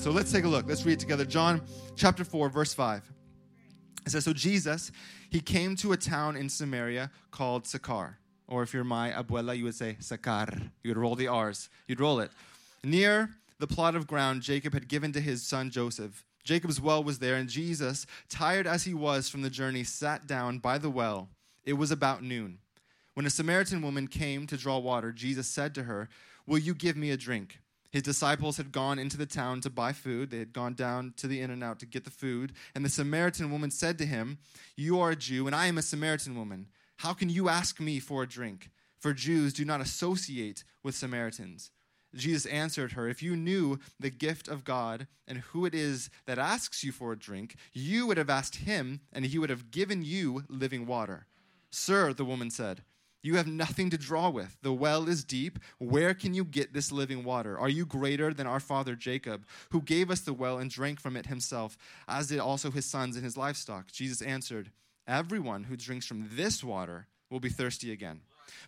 So let's take a look. Let's read together. John chapter 4, verse 5. It says, So Jesus, he came to a town in Samaria called Sychar. Or if you're my abuela, you would say Sakar. You would roll the R's. You'd roll it. Near the plot of ground Jacob had given to his son Joseph. Jacob's well was there, and Jesus, tired as he was from the journey, sat down by the well. It was about noon. When a Samaritan woman came to draw water, Jesus said to her, Will you give me a drink? His disciples had gone into the town to buy food. They had gone down to the In-N-Out to get the food. And the Samaritan woman said to him, You are a Jew, and I am a Samaritan woman. How can you ask me for a drink? For Jews do not associate with Samaritans. Jesus answered her, If you knew the gift of God and who it is that asks you for a drink, you would have asked him, and he would have given you living water. Sir, the woman said, You have nothing to draw with. The well is deep. Where can you get this living water? Are you greater than our father Jacob, who gave us the well and drank from it himself, as did also his sons and his livestock? Jesus answered, Everyone who drinks from this water will be thirsty again.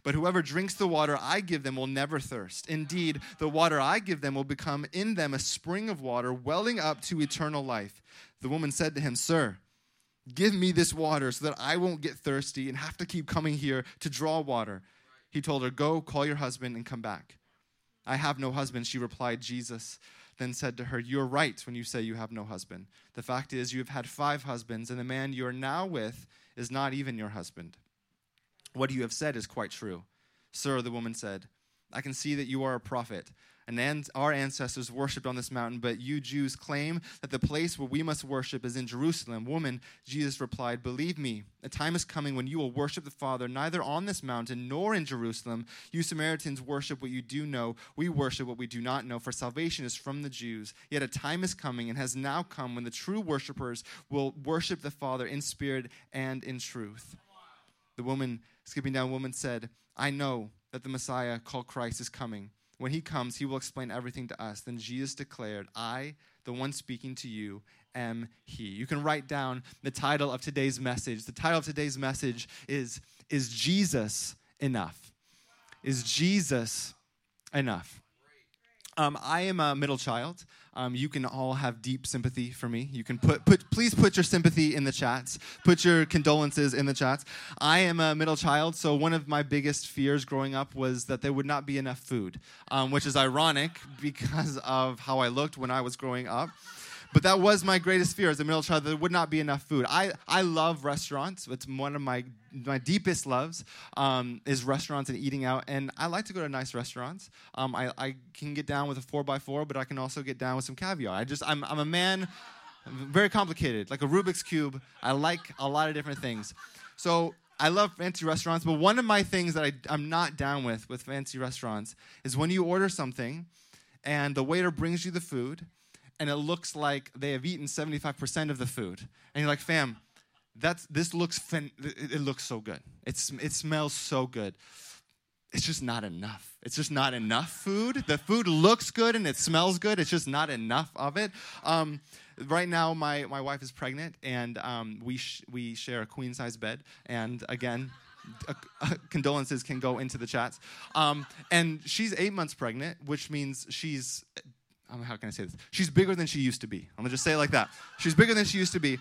But whoever drinks the water I give them will never thirst. Indeed, the water I give them will become in them a spring of water welling up to eternal life. The woman said to him, Sir, give me this water so that I won't get thirsty and have to keep coming here to draw water. He told her, Go, call your husband and come back. I have no husband, she replied. Jesus then said to her, You're right when you say you have no husband. The fact is, you have had five husbands, and the man you are now with is not even your husband. What you have said is quite true. Sir, the woman said, I can see that you are a prophet. And our ancestors worshipped on this mountain, but you Jews claim that the place where we must worship is in Jerusalem. Woman, Jesus replied, Believe me, a time is coming when you will worship the Father neither on this mountain nor in Jerusalem. You Samaritans worship what you do know. We worship what we do not know, for salvation is from the Jews. Yet a time is coming and has now come when the true worshipers will worship the Father in spirit and in truth. The woman, skipping down, woman said, I know that the Messiah called Christ is coming. When he comes, he will explain everything to us. Then Jesus declared, I, the one speaking to you, am he. You can write down the title of today's message. The title of today's message is Is Jesus Enough? Is Jesus Enough? Um, I am a middle child. Um, you can all have deep sympathy for me. You can put, put, please put your sympathy in the chats. Put your condolences in the chats. I am a middle child, so one of my biggest fears growing up was that there would not be enough food, um, which is ironic because of how I looked when I was growing up. But that was my greatest fear as a middle child. That there would not be enough food. I, I love restaurants. It's one of my my deepest loves um, is restaurants and eating out. And I like to go to nice restaurants. Um, I, I can get down with a four by four, but I can also get down with some caviar. I just I'm I'm a man, very complicated, like a Rubik's cube. I like a lot of different things. So I love fancy restaurants, but one of my things that I, I'm not down with with fancy restaurants is when you order something and the waiter brings you the food and it looks like they have eaten 75% of the food. And you're like, fam, that's, this looks, fin- it looks so good. It's, it smells so good. It's just not enough. It's just not enough food. The food looks good and it smells good. It's just not enough of it. Um, right now, my, my wife is pregnant and um, we, sh- we share a queen size bed. And again, uh, uh, condolences can go into the chats. Um, and she's eight months pregnant, which means she's um, how can I say this? She's bigger than she used to be. I'm gonna just say it like that. She's bigger than she used to be.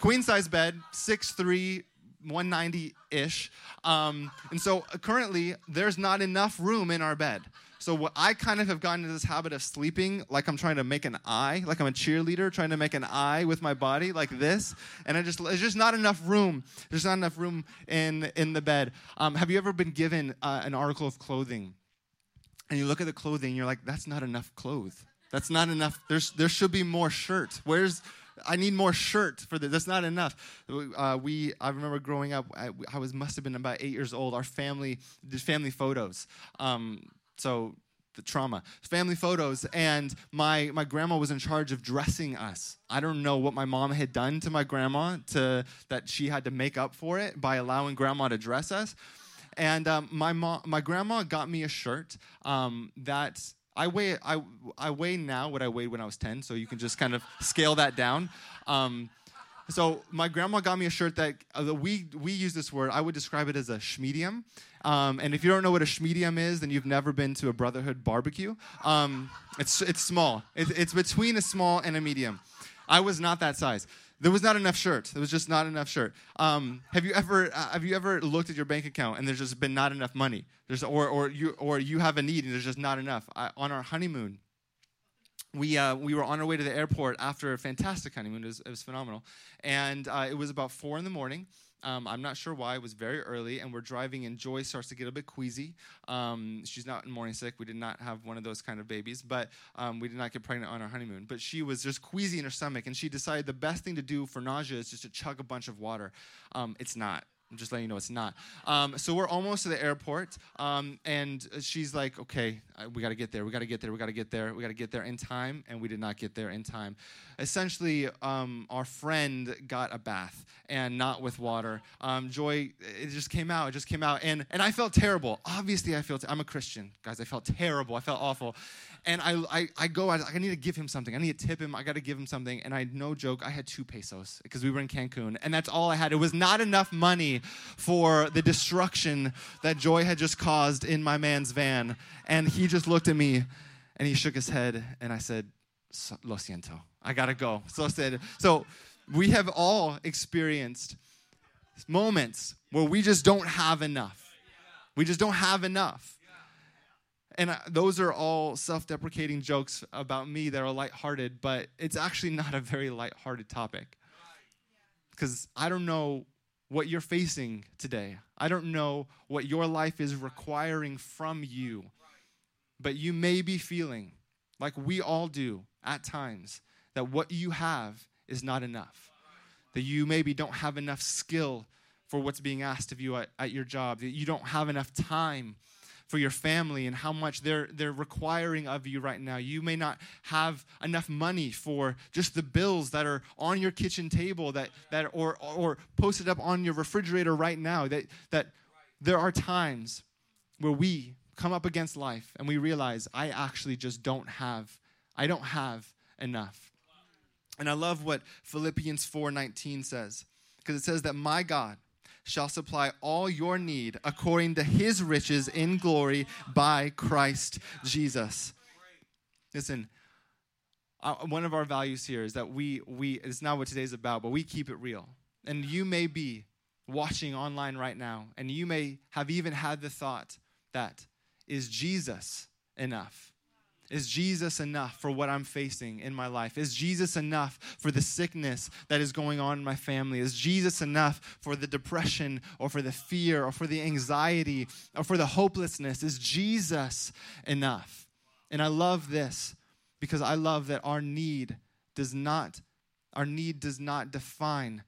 Queen size bed, 6'3, 190 ish. Um, and so uh, currently, there's not enough room in our bed. So I kind of have gotten into this habit of sleeping like I'm trying to make an eye, like I'm a cheerleader trying to make an eye with my body, like this. And I just there's just not enough room. There's not enough room in in the bed. Um, have you ever been given uh, an article of clothing, and you look at the clothing, and you're like, that's not enough clothes. That's not enough. There's, there should be more shirt. Where's, I need more shirt for this. That's not enough. Uh, we, I remember growing up, I, I, was, must have been about eight years old. Our family did family photos. Um, so the trauma, family photos, and my, my grandma was in charge of dressing us. I don't know what my mom had done to my grandma to, that she had to make up for it by allowing grandma to dress us. And um, my, mom, my grandma got me a shirt um, that I weigh I, I weigh now what I weighed when I was 10, so you can just kind of scale that down. Um, So my grandma got me a shirt that uh, we we use this word. I would describe it as a schmedium. Um, and if you don't know what a schmedium is, then you've never been to a Brotherhood barbecue. Um, it's it's small. It, it's between a small and a medium. I was not that size. There was not enough shirt. There was just not enough shirt. Um, have you ever uh, have you ever looked at your bank account and there's just been not enough money? There's or or you or you have a need and there's just not enough. I, on our honeymoon, we uh, we were on our way to the airport after a fantastic honeymoon. It was, it was phenomenal, and uh, it was about four in the morning. Um, I'm not sure why. It was very early, and we're driving, and Joy starts to get a bit queasy. Um, she's not morning sick. We did not have one of those kind of babies, but um, we did not get pregnant on our honeymoon. But she was just queasy in her stomach, and she decided the best thing to do for nausea is just to chug a bunch of water. Um, it's not. I'm just letting you know it's not. Um, so we're almost to the airport, um, and she's like, "Okay, we got to get there. We got to get there. We got to get there. We got to get there in time." And we did not get there in time. Essentially, um, our friend got a bath and not with water. Um, Joy, it just came out. It just came out, and and I felt terrible. Obviously, I felt. I'm a Christian, guys. I felt terrible. I felt awful, and I, I, I go, I, I need to give him something. I need to tip him. I got to give him something. And I, no joke, I had two pesos because we were in Cancun. And that's all I had. It was not enough money for the destruction that Joy had just caused in my man's van. And he just looked at me and he shook his head. And I said, Lo siento. I got to go. So I said, so we have all experienced moments where we just don't have enough. We just don't have enough and I, those are all self-deprecating jokes about me that are lighthearted, but it's actually not a very lighthearted topic. Because I don't know what you're facing today. I don't know what your life is requiring from you. But you may be feeling, like we all do at times, that what you have is not enough. That you maybe don't have enough skill for what's being asked of you at, at your job, that you don't have enough time for your family and how much they're, they're requiring of you right now. You may not have enough money for just the bills that are on your kitchen table that, that or, or posted up on your refrigerator right now. That, that there are times where we come up against life and we realize I actually just don't have, I don't have enough. And I love what Philippians 4:19 says because it says that my God shall supply all your need according to his riches in glory by Christ Jesus. Listen, uh, one of our values here is that we, we, it's not what today's about, but we keep it real. And you may be watching online right now, and you may have even had the thought that, is Jesus enough? Is Jesus enough for what I'm facing in my life? Is Jesus enough for the sickness that is going on in my family? Is Jesus enough for the depression or for the fear or for the anxiety or for the hopelessness? Is Jesus enough? And I love this because I love that our need does not our need does not define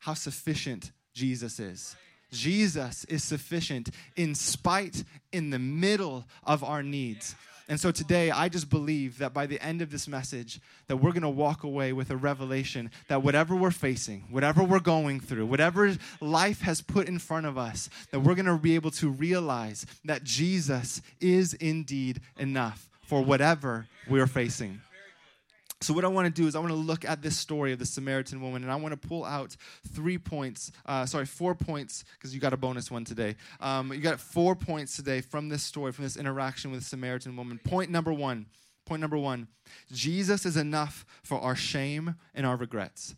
how sufficient Jesus is. Jesus is sufficient in spite in the middle of our needs. And so today, I just believe that by the end of this message, that we're going to walk away with a revelation that whatever we're facing, whatever we're going through, whatever life has put in front of us, that we're going to be able to realize that Jesus is indeed enough for whatever we're facing. So, what I want to do is, I want to look at this story of the Samaritan woman, and I want to pull out three points, uh, sorry, four points, because you got a bonus one today. Um, you got four points today from this story, from this interaction with the Samaritan woman. Point number one, point number one Jesus is enough for our shame and our regrets.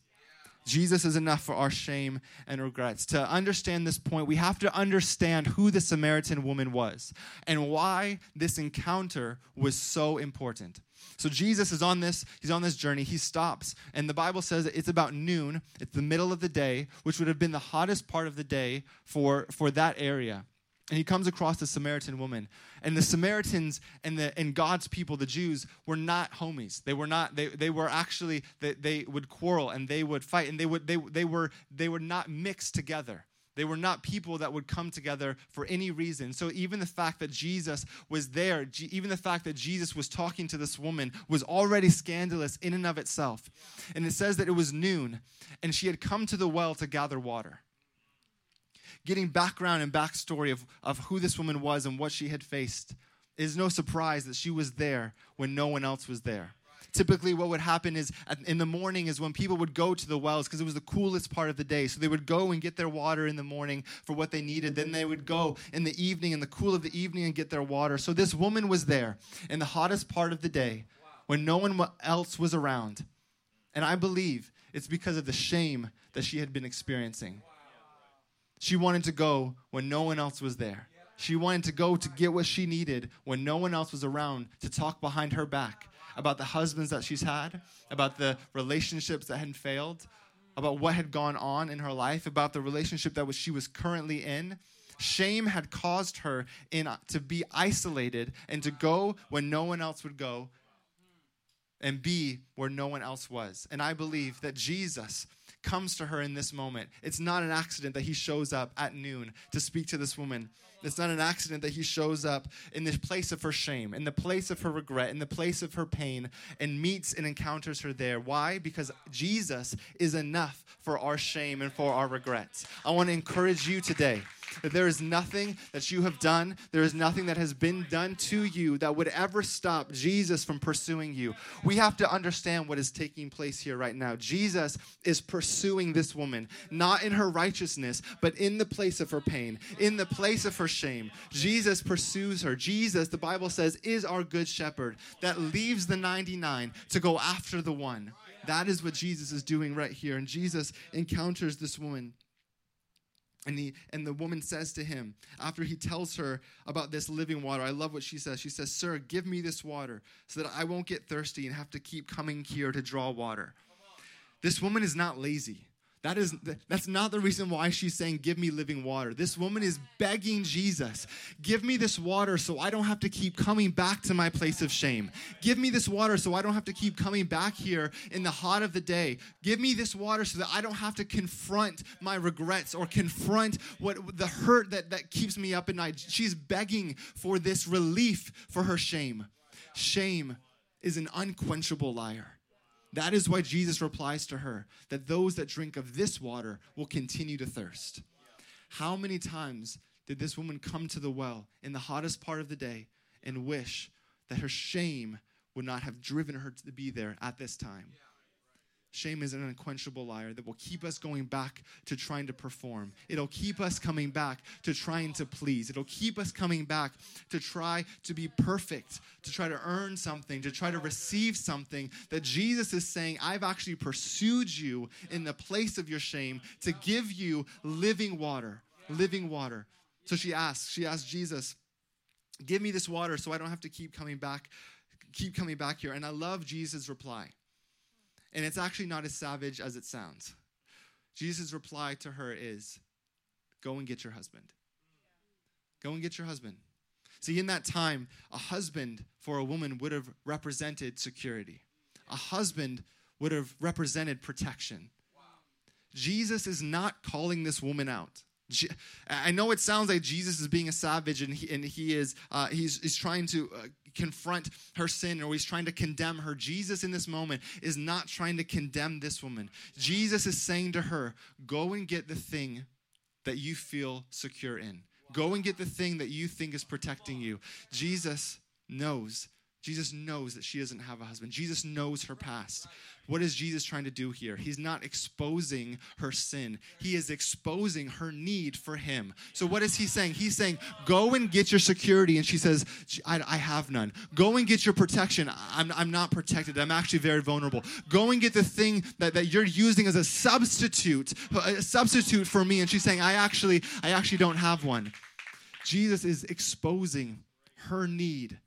Jesus is enough for our shame and regrets. To understand this point, we have to understand who the Samaritan woman was and why this encounter was so important. So Jesus is on this, he's on this journey. He stops, and the Bible says it's about noon. It's the middle of the day, which would have been the hottest part of the day for, for that area. And he comes across the Samaritan woman. And the Samaritans and the and God's people, the Jews, were not homies. They were not, they, they were actually, they, they would quarrel and they would fight, and they would they, they were they were not mixed together. They were not people that would come together for any reason. So even the fact that Jesus was there, even the fact that Jesus was talking to this woman was already scandalous in and of itself. And it says that it was noon and she had come to the well to gather water. Getting background and backstory of, of who this woman was and what she had faced, it is no surprise that she was there when no one else was there typically what would happen is in the morning is when people would go to the wells because it was the coolest part of the day. So they would go and get their water in the morning for what they needed. Then they would go in the evening, in the cool of the evening, and get their water. So this woman was there in the hottest part of the day when no one else was around. And I believe it's because of the shame that she had been experiencing. She wanted to go when no one else was there. She wanted to go to get what she needed when no one else was around to talk behind her back about the husbands that she's had, about the relationships that had failed, about what had gone on in her life, about the relationship that she was currently in. Shame had caused her in, uh, to be isolated and to go when no one else would go and be where no one else was. And I believe that Jesus comes to her in this moment. It's not an accident that he shows up at noon to speak to this woman. It's not an accident that he shows up in the place of her shame, in the place of her regret, in the place of her pain, and meets and encounters her there. Why? Because Jesus is enough for our shame and for our regrets. I want to encourage you today that there is nothing that you have done, there is nothing that has been done to you that would ever stop Jesus from pursuing you. We have to understand what is taking place here right now. Jesus is pursuing this woman, not in her righteousness, but in the place of her pain, in the place of her shame. Jesus pursues her. Jesus, the Bible says, is our good shepherd that leaves the 99 to go after the one. That is what Jesus is doing right here. And Jesus encounters this woman. And, he, and the woman says to him, after he tells her about this living water, I love what she says. She says, Sir, give me this water so that I won't get thirsty and have to keep coming here to draw water. This woman is not lazy. That is that's not the reason why she's saying give me living water. This woman is begging Jesus, give me this water so I don't have to keep coming back to my place of shame. Give me this water so I don't have to keep coming back here in the hot of the day. Give me this water so that I don't have to confront my regrets or confront what the hurt that that keeps me up at night. She's begging for this relief for her shame. Shame is an unquenchable liar. That is why Jesus replies to her that those that drink of this water will continue to thirst. How many times did this woman come to the well in the hottest part of the day and wish that her shame would not have driven her to be there at this time? Shame is an unquenchable liar that will keep us going back to trying to perform. It'll keep us coming back to trying to please. It'll keep us coming back to try to be perfect, to try to earn something, to try to receive something that Jesus is saying, I've actually pursued you in the place of your shame to give you living water. Living water. So she asks, she asks Jesus, Give me this water so I don't have to keep coming back, keep coming back here. And I love Jesus' reply. And it's actually not as savage as it sounds. Jesus' reply to her is go and get your husband. Go and get your husband. See, in that time, a husband for a woman would have represented security, a husband would have represented protection. Jesus is not calling this woman out. I know it sounds like Jesus is being a savage and he, and he is uh, he's, he's trying to uh, confront her sin or he's trying to condemn her. Jesus in this moment is not trying to condemn this woman. Jesus is saying to her, "Go and get the thing that you feel secure in. Go and get the thing that you think is protecting you." Jesus knows Jesus knows that she doesn't have a husband. Jesus knows her past. What is Jesus trying to do here? He's not exposing her sin, he is exposing her need for him. So, what is he saying? He's saying, Go and get your security. And she says, I, I have none. Go and get your protection. I'm, I'm not protected. I'm actually very vulnerable. Go and get the thing that, that you're using as a substitute, a substitute for me. And she's saying, I actually, I actually don't have one. Jesus is exposing her need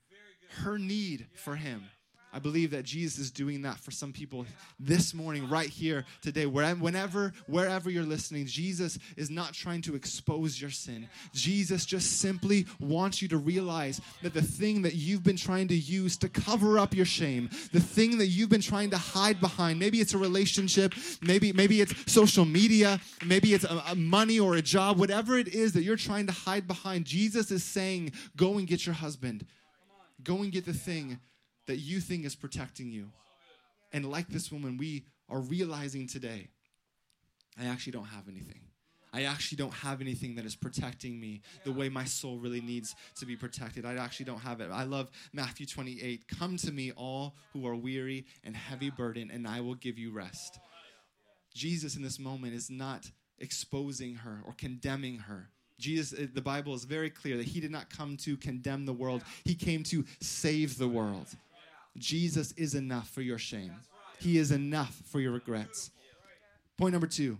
her need for him. I believe that Jesus is doing that for some people this morning, right here today. Whenever, wherever you're listening, Jesus is not trying to expose your sin. Jesus just simply wants you to realize that the thing that you've been trying to use to cover up your shame, the thing that you've been trying to hide behind, maybe it's a relationship, maybe maybe it's social media, maybe it's a, a money or a job, whatever it is that you're trying to hide behind. Jesus is saying, "Go and get your husband." Go and get the thing that you think is protecting you. And like this woman, we are realizing today, I actually don't have anything. I actually don't have anything that is protecting me the way my soul really needs to be protected. I actually don't have it. I love Matthew 28. Come to me, all who are weary and heavy burden, and I will give you rest. Jesus in this moment is not exposing her or condemning her. Jesus, uh, the Bible is very clear that he did not come to condemn the world, he came to save the world. Jesus is enough for your shame, he is enough for your regrets. Point number two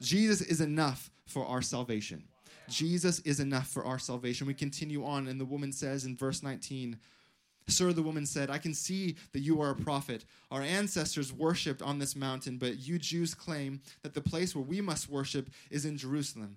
Jesus is enough for our salvation. Jesus is enough for our salvation. We continue on, and the woman says in verse 19, Sir, the woman said, I can see that you are a prophet. Our ancestors worshipped on this mountain, but you Jews claim that the place where we must worship is in Jerusalem.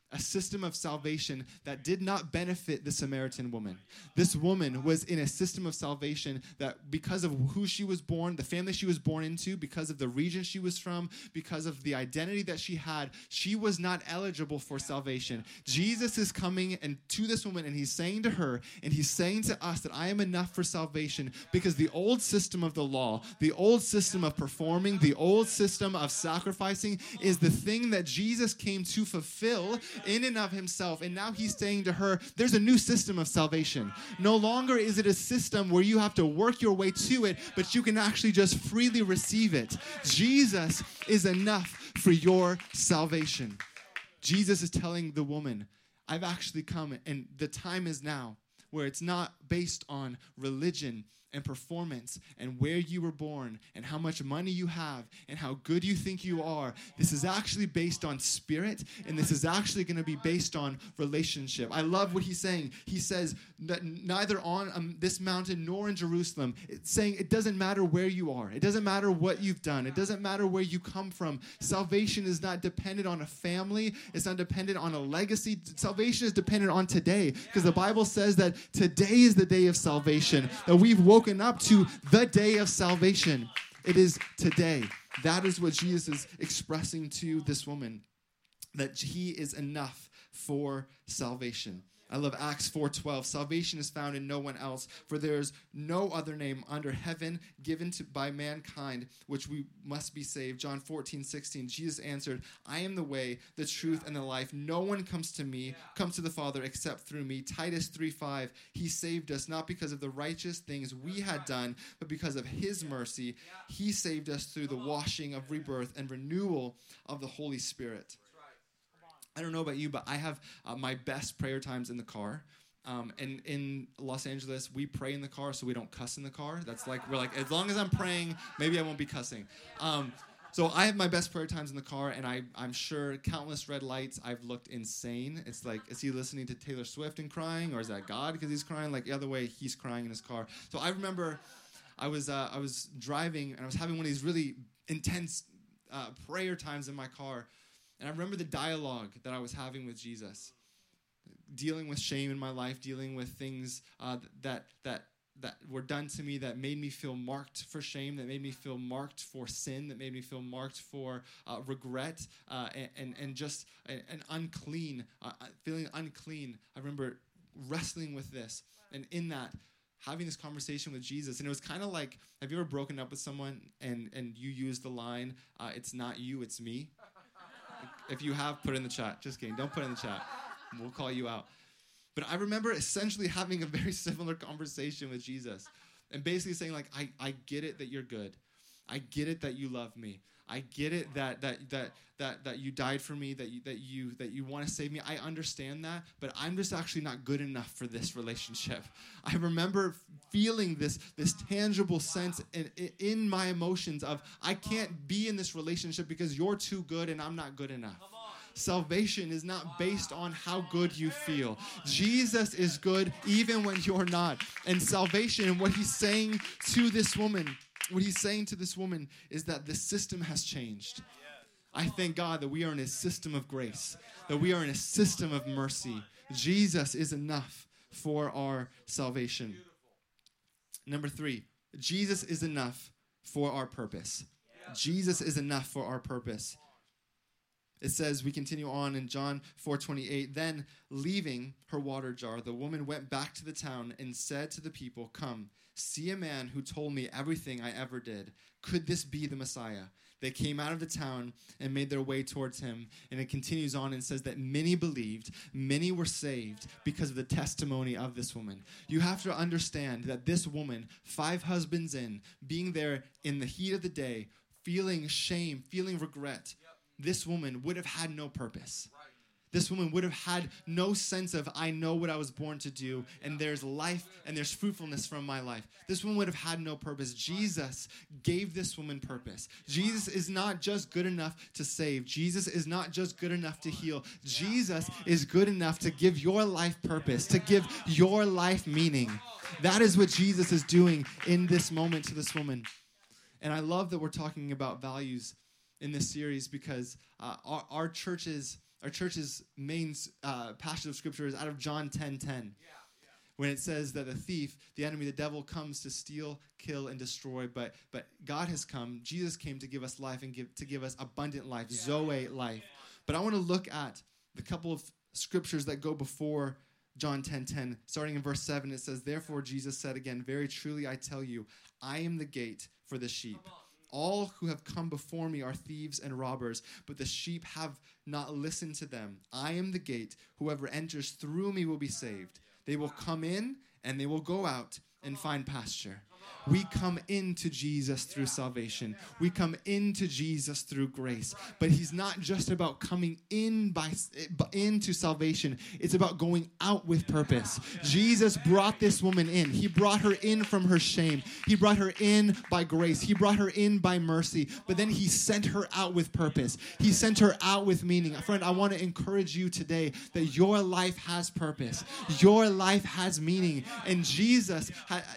a system of salvation that did not benefit the Samaritan woman. This woman was in a system of salvation that, because of who she was born, the family she was born into, because of the region she was from, because of the identity that she had, she was not eligible for salvation. Jesus is coming and to this woman, and he's saying to her, and he's saying to us that I am enough for salvation because the old system of the law, the old system of performing, the old system of sacrificing is the thing that Jesus came to fulfill in and of himself. And now he's saying to her, there's a new system of salvation. No longer is it a system where you have to work your way to it, but you can actually just freely receive it. Jesus is enough for your salvation. Jesus is telling the woman, I've actually come, and the time is now where it's not based on religion and performance and where you were born and how much money you have and how good you think you are. This is actually based on spirit and this is actually going to be based on relationship. I love what he's saying. He says that neither on um, this mountain nor in Jerusalem. It's saying it doesn't matter where you are. It doesn't matter what you've done. It doesn't matter where you come from. Salvation is not dependent on a family. It's not dependent on a legacy. Salvation is dependent on today because the Bible says that today is the day of salvation. That we've woken woken up to the day of salvation. It is today. That is what Jesus is expressing to this woman that he is enough for salvation. I love Acts 4:12. Salvation is found in no one else, for there is no other name under heaven given to, by mankind which we must be saved. John 14:16. Jesus answered, "I am the way, the truth, and the life. No one comes to me, comes to the Father except through me." Titus 3:5. He saved us not because of the righteous things we had done, but because of his mercy. He saved us through the washing of rebirth and renewal of the Holy Spirit. I don't know about you, but I have uh, my best prayer times in the car. Um, and in Los Angeles, we pray in the car so we don't cuss in the car. That's like, we're like, as long as I'm praying, maybe I won't be cussing. Um, so I have my best prayer times in the car, and I, I'm sure countless red lights, I've looked insane. It's like, is he listening to Taylor Swift and crying, or is that God because he's crying? Like the other way, he's crying in his car. So I remember I was, uh, I was driving, and I was having one of these really intense uh, prayer times in my car. And I remember the dialogue that I was having with Jesus, dealing with shame in my life, dealing with things uh, that that that were done to me that made me feel marked for shame, that made me feel marked for sin, that made me feel marked for uh, regret, uh, and, and, and just an unclean, uh, uh, feeling unclean. I remember wrestling with this, and in that, having this conversation with Jesus. And it was kind of like, have you ever broken up with someone and and you use the line, uh, "It's not you, it's me." If you have, put in the chat. Just kidding. Don't put in the chat. We'll call you out. But I remember essentially having a very similar conversation with Jesus and basically saying, like, I, I get it that you're good. I get it that you love me. I get it that that that that that you died for me, that you that you that you want to save me. I understand that, but I'm just actually not good enough for this relationship. I remember feeling this this tangible sense in, in my emotions of I can't be in this relationship because you're too good and I'm not good enough. Salvation is not based on how good you feel. Jesus is good even when you're not. And salvation and what he's saying to this woman what he's saying to this woman is that the system has changed. I thank God that we are in a system of grace, that we are in a system of mercy, Jesus is enough for our salvation. Number three, Jesus is enough for our purpose. Jesus is enough for our purpose. It says we continue on in John 4:28 then leaving her water jar the woman went back to the town and said to the people come see a man who told me everything I ever did. Could this be the Messiah? They came out of the town and made their way towards him. And it continues on and says that many believed many were saved because of the testimony of this woman. You have to understand that this woman five husbands in being there in the heat of the day feeling shame feeling regret this woman would have had no purpose. This woman would have had no sense of, I know what I was born to do, and there's life and there's fruitfulness from my life. This woman would have had no purpose. Jesus gave this woman purpose. Jesus is not just good enough to save, Jesus is not just good enough to heal. Jesus is good enough to give your life purpose, to give your life meaning. That is what Jesus is doing in this moment to this woman. And I love that we're talking about values in this series because uh, our, our church's our church's main uh, passage of scripture is out of John 10 10. When it says that the thief, the enemy, the devil comes to steal, kill, and destroy, but but God has come, Jesus came to give us life and give to give us abundant life, yeah. Zoe life. But I want to look at the couple of scriptures that go before John 10 10. Starting in verse 7, it says, Therefore Jesus said again, Very truly I tell you, I am the gate for the sheep. All who have come before me are thieves and robbers, but the sheep have not listened to them. I am the gate. Whoever enters through me will be saved. They will come in and they will go out and find pasture. We come into Jesus through salvation. We come into Jesus through grace. But he's not just about coming in by into salvation. It's about going out with purpose. Jesus brought this woman in. He brought her in from her shame. He brought her in by grace. He brought her in by mercy. But then he sent her out with purpose. He sent her out with meaning. Friend, I want to encourage you today that your life has purpose. Your life has meaning. And Jesus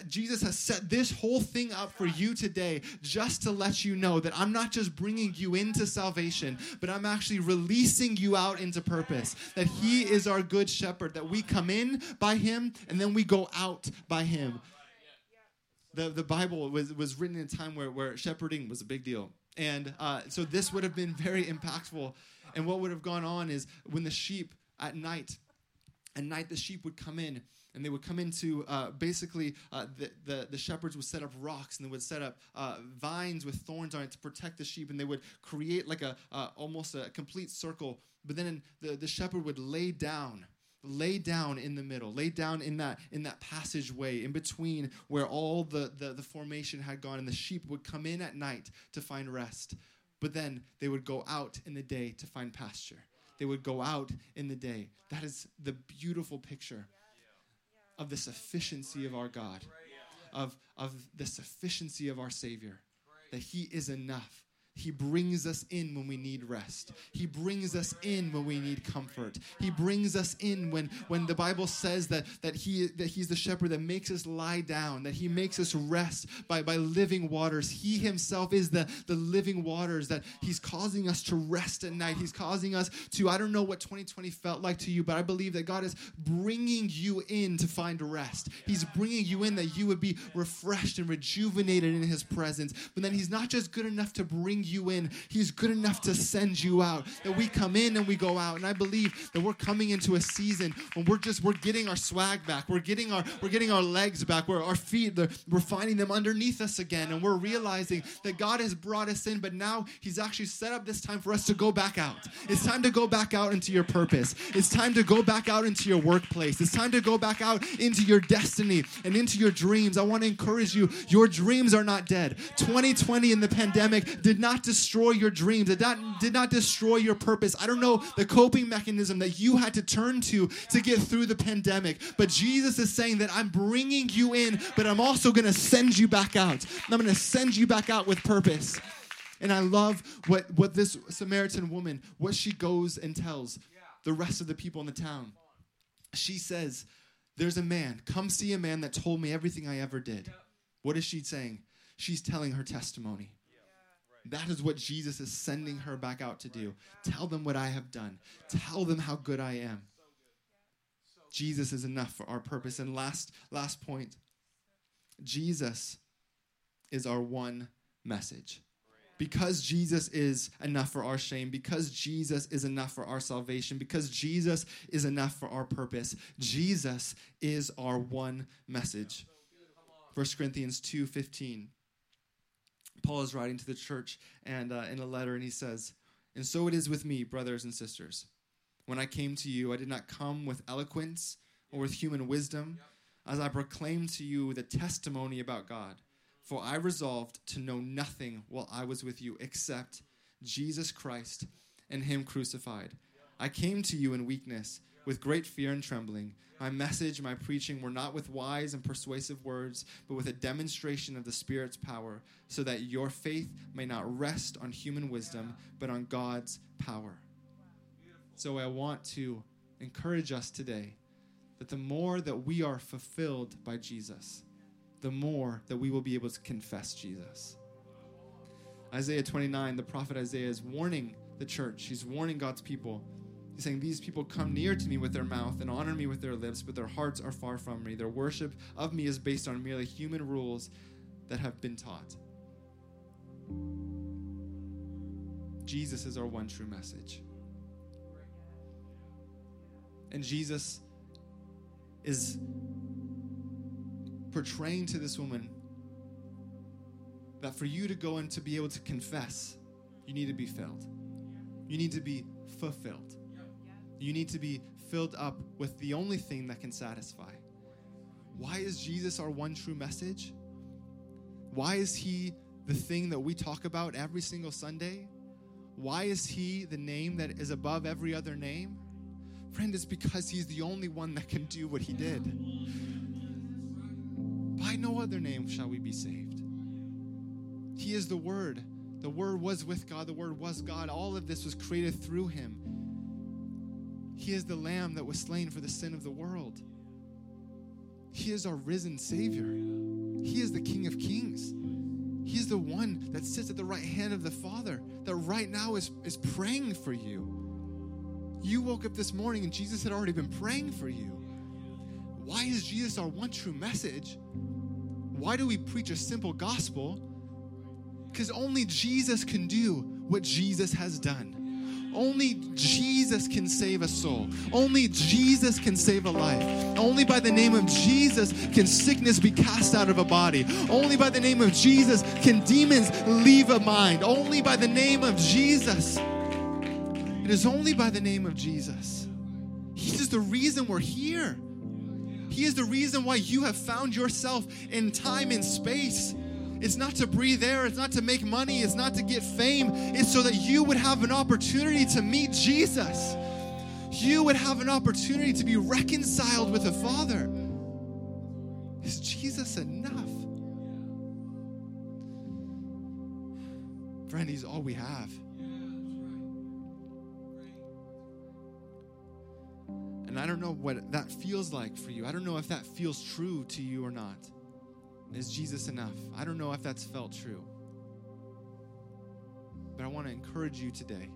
Jesus has set this whole thing up for you today just to let you know that I'm not just bringing you into salvation, but I'm actually releasing you out into purpose. That He is our good shepherd, that we come in by Him and then we go out by Him. The, the Bible was, was written in a time where, where shepherding was a big deal. And uh, so this would have been very impactful. And what would have gone on is when the sheep at night, at night the sheep would come in and they would come into uh, basically uh, the, the, the, shepherds would set up rocks and they would set up uh, vines with thorns on it to protect the sheep and they would create like a uh, almost a complete circle. But then the, the shepherd would lay down lay down in the middle lay down in that in that passageway in between where all the, the the formation had gone and the sheep would come in at night to find rest. But then they would go out in the day to find pasture. They would go out in the day. That is the beautiful picture of the sufficiency of our God, of, of the sufficiency of our Savior, that He is enough he brings us in when we need rest. He brings us in when we need comfort. He brings us in when, when the Bible says that, that, he, that He's the shepherd that makes us lie down, that He makes us rest by, by living waters. He Himself is the, the living waters, that He's causing us to rest at night. He's causing us to, I don't know what 2020 felt like to you, but I believe that God is bringing you in to find rest. He's bringing you in that you would be refreshed and rejuvenated in His presence. But then He's not just good enough to bring you in, He's good enough to send you out. That we come in and we go out. And I believe that we're coming into a season when we're just we're getting our swag back. We're getting our we're getting our legs back. We're our feet, we're finding them underneath us again. And we're realizing that God has brought us in, but now He's actually set up this time for us to go back out. It's time to go back out into your purpose. It's time to go back out into your workplace. It's time to go back out into your destiny and into your dreams. I want to encourage you, your dreams are not dead. 2020 and the pandemic did not not destroy your dreams. It not, did not destroy your purpose. I don't know the coping mechanism that you had to turn to to get through the pandemic. But Jesus is saying that I'm bringing you in, but I'm also going to send you back out. I'm going to send you back out with purpose. And I love what, what this Samaritan woman, what she goes and tells the rest of the people in the town. She says, There's a man. Come see a man that told me everything I ever did. What is she saying? She's telling her testimony. That is what Jesus is sending her back out to do. Tell them what I have done. Tell them how good I am. Jesus is enough for our purpose. And last last point, Jesus is our one message. Because Jesus is enough for our shame, because Jesus is enough for our salvation, because Jesus is enough for our purpose, Jesus is our one message. 1 Corinthians 2:15. Paul is writing to the church and uh, in a letter and he says, "And so it is with me, brothers and sisters. When I came to you, I did not come with eloquence or with human wisdom, as I proclaimed to you the testimony about God. For I resolved to know nothing while I was with you except Jesus Christ and Him crucified. I came to you in weakness, with great fear and trembling. My message, my preaching were not with wise and persuasive words, but with a demonstration of the Spirit's power, so that your faith may not rest on human wisdom, but on God's power. So I want to encourage us today that the more that we are fulfilled by Jesus, the more that we will be able to confess Jesus. Isaiah 29, the prophet Isaiah is warning the church, he's warning God's people. He's saying, These people come near to me with their mouth and honor me with their lips, but their hearts are far from me. Their worship of me is based on merely human rules that have been taught. Jesus is our one true message. And Jesus is portraying to this woman that for you to go and to be able to confess, you need to be filled. You need to be fulfilled. You need to be filled up with the only thing that can satisfy. Why is Jesus our one true message? Why is he the thing that we talk about every single Sunday? Why is he the name that is above every other name? Friend, it's because he's the only one that can do what he did. By no other name shall we be saved. He is the Word. The Word was with God, the Word was God. All of this was created through him. He is the Lamb that was slain for the sin of the world. He is our risen Savior. He is the King of Kings. He is the one that sits at the right hand of the Father, that right now is, is praying for you. You woke up this morning and Jesus had already been praying for you. Why is Jesus our one true message? Why do we preach a simple gospel? Because only Jesus can do what Jesus has done. Only Jesus can save a soul. Only Jesus can save a life. Only by the name of Jesus can sickness be cast out of a body. Only by the name of Jesus can demons leave a mind. Only by the name of Jesus. It is only by the name of Jesus. He is the reason we're here. He is the reason why you have found yourself in time and space. It's not to breathe air, it's not to make money, it's not to get fame. It's so that you would have an opportunity to meet Jesus. You would have an opportunity to be reconciled with the Father. Is Jesus enough? Friend, He's all we have. And I don't know what that feels like for you. I don't know if that feels true to you or not. Is Jesus enough? I don't know if that's felt true. But I want to encourage you today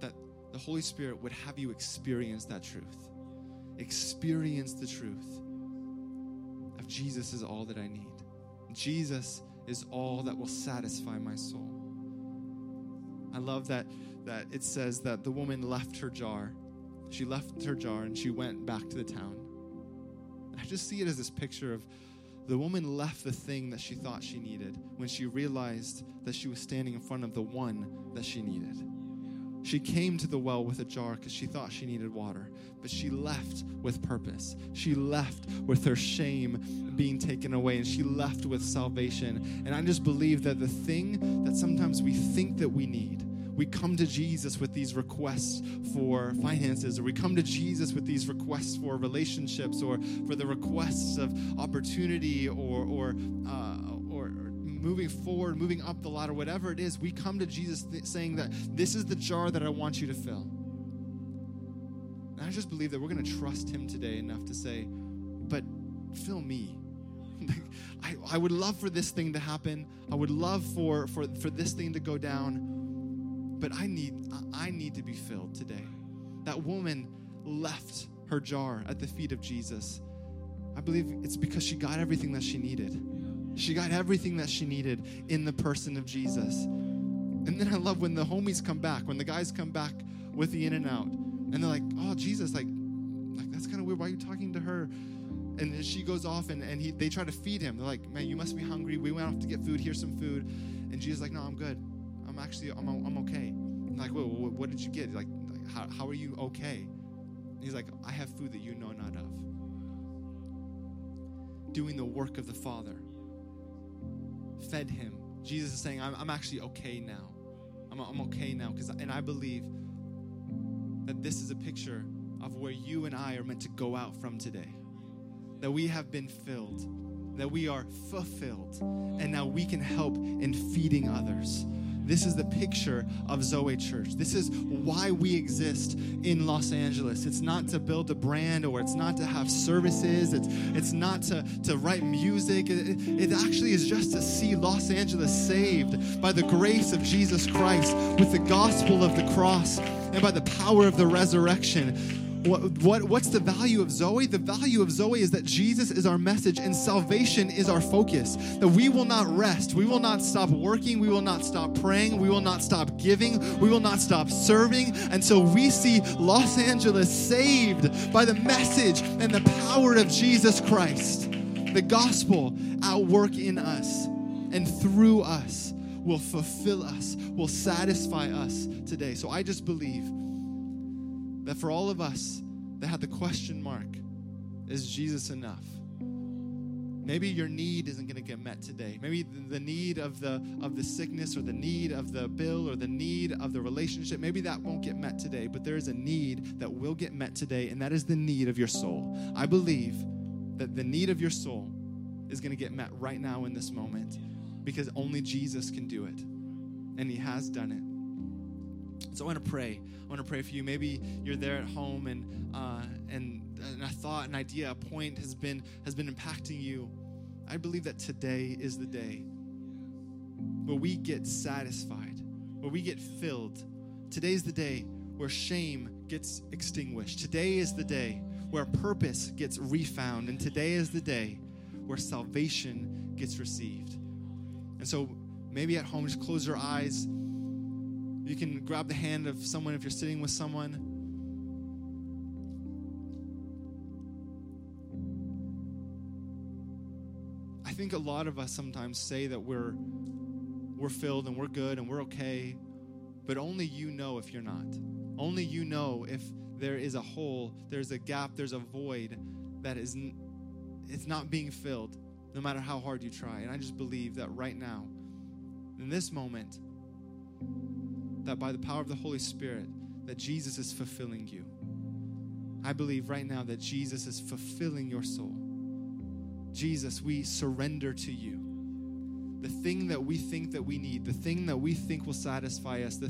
that the Holy Spirit would have you experience that truth. Experience the truth of Jesus is all that I need. Jesus is all that will satisfy my soul. I love that that it says that the woman left her jar she left her jar and she went back to the town. I just see it as this picture of the woman left the thing that she thought she needed when she realized that she was standing in front of the one that she needed. She came to the well with a jar because she thought she needed water, but she left with purpose. She left with her shame being taken away, and she left with salvation. And I just believe that the thing that sometimes we think that we need, we come to Jesus with these requests for finances, or we come to Jesus with these requests for relationships, or for the requests of opportunity, or or uh, or moving forward, moving up the ladder, whatever it is. We come to Jesus th- saying that this is the jar that I want you to fill. And I just believe that we're going to trust Him today enough to say, "But fill me." I, I would love for this thing to happen. I would love for, for, for this thing to go down but I need I need to be filled today. That woman left her jar at the feet of Jesus, I believe it's because she got everything that she needed. She got everything that she needed in the person of Jesus. And then I love when the homies come back, when the guys come back with the In-N-Out, and they're like, "Oh, Jesus, like, like that's kind of weird. Why are you talking to her?" And then she goes off, and, and he, they try to feed him. They're like, "Man, you must be hungry. We went off to get food. Here's some food." And Jesus like, "No, I'm good. I'm actually, I'm, I'm okay." Like, "Wait, what, did you get? Like, how, how are you okay?" He's like, "I have food that you know not of." Doing the work of the Father. Fed him. Jesus is saying, "I'm, I'm actually okay now. I'm, I'm okay now." Because, and I believe that this is a picture of where you and I are meant to go out from today. That we have been filled, that we are fulfilled, and now we can help in feeding others. This is the picture of Zoe Church. This is why we exist in Los Angeles. It's not to build a brand or it's not to have services. It's, it's not to, to write music. It, it actually is just to see Los Angeles saved by the grace of Jesus Christ with the gospel of the cross and by the power of the resurrection. What, what, what's the value of Zoe? The value of Zoe is that Jesus is our message and salvation is our focus. That we will not rest. We will not stop working. We will not stop praying. We will not stop giving. We will not stop serving until we see Los Angeles saved by the message and the power of Jesus Christ. The gospel at work in us and through us will fulfill us, will satisfy us today. So I just believe that for all of us that had the question mark, is Jesus enough? Maybe your need isn't going to get met today. Maybe the need of the of the sickness or the need of the bill or the need of the relationship, maybe that won't get met today, but there is a need that will get met today and that is the need of your soul. I believe that the need of your soul is going to get met right now in this moment because only Jesus can do it. And he has done it. So I want to pray. I want to pray for you. Maybe you're there at home and uh, and and a thought, an idea, a point has been has been impacting you. I believe that today is the day where we get satisfied, where we get filled. Today's the day where shame gets extinguished. Today is the day where purpose gets refound, and today is the day where salvation gets received. And so maybe at home, just close your eyes. You can grab the hand of someone if you're sitting with someone. I think a lot of us sometimes say that we're we're filled and we're good and we're okay, but only you know if you're not. Only you know if there is a hole, there's a gap, there's a void that is it's not being filled no matter how hard you try. And I just believe that right now in this moment that by the power of the Holy Spirit that Jesus is fulfilling you. I believe right now that Jesus is fulfilling your soul. Jesus, we surrender to you. The thing that we think that we need, the thing that we think will satisfy us, the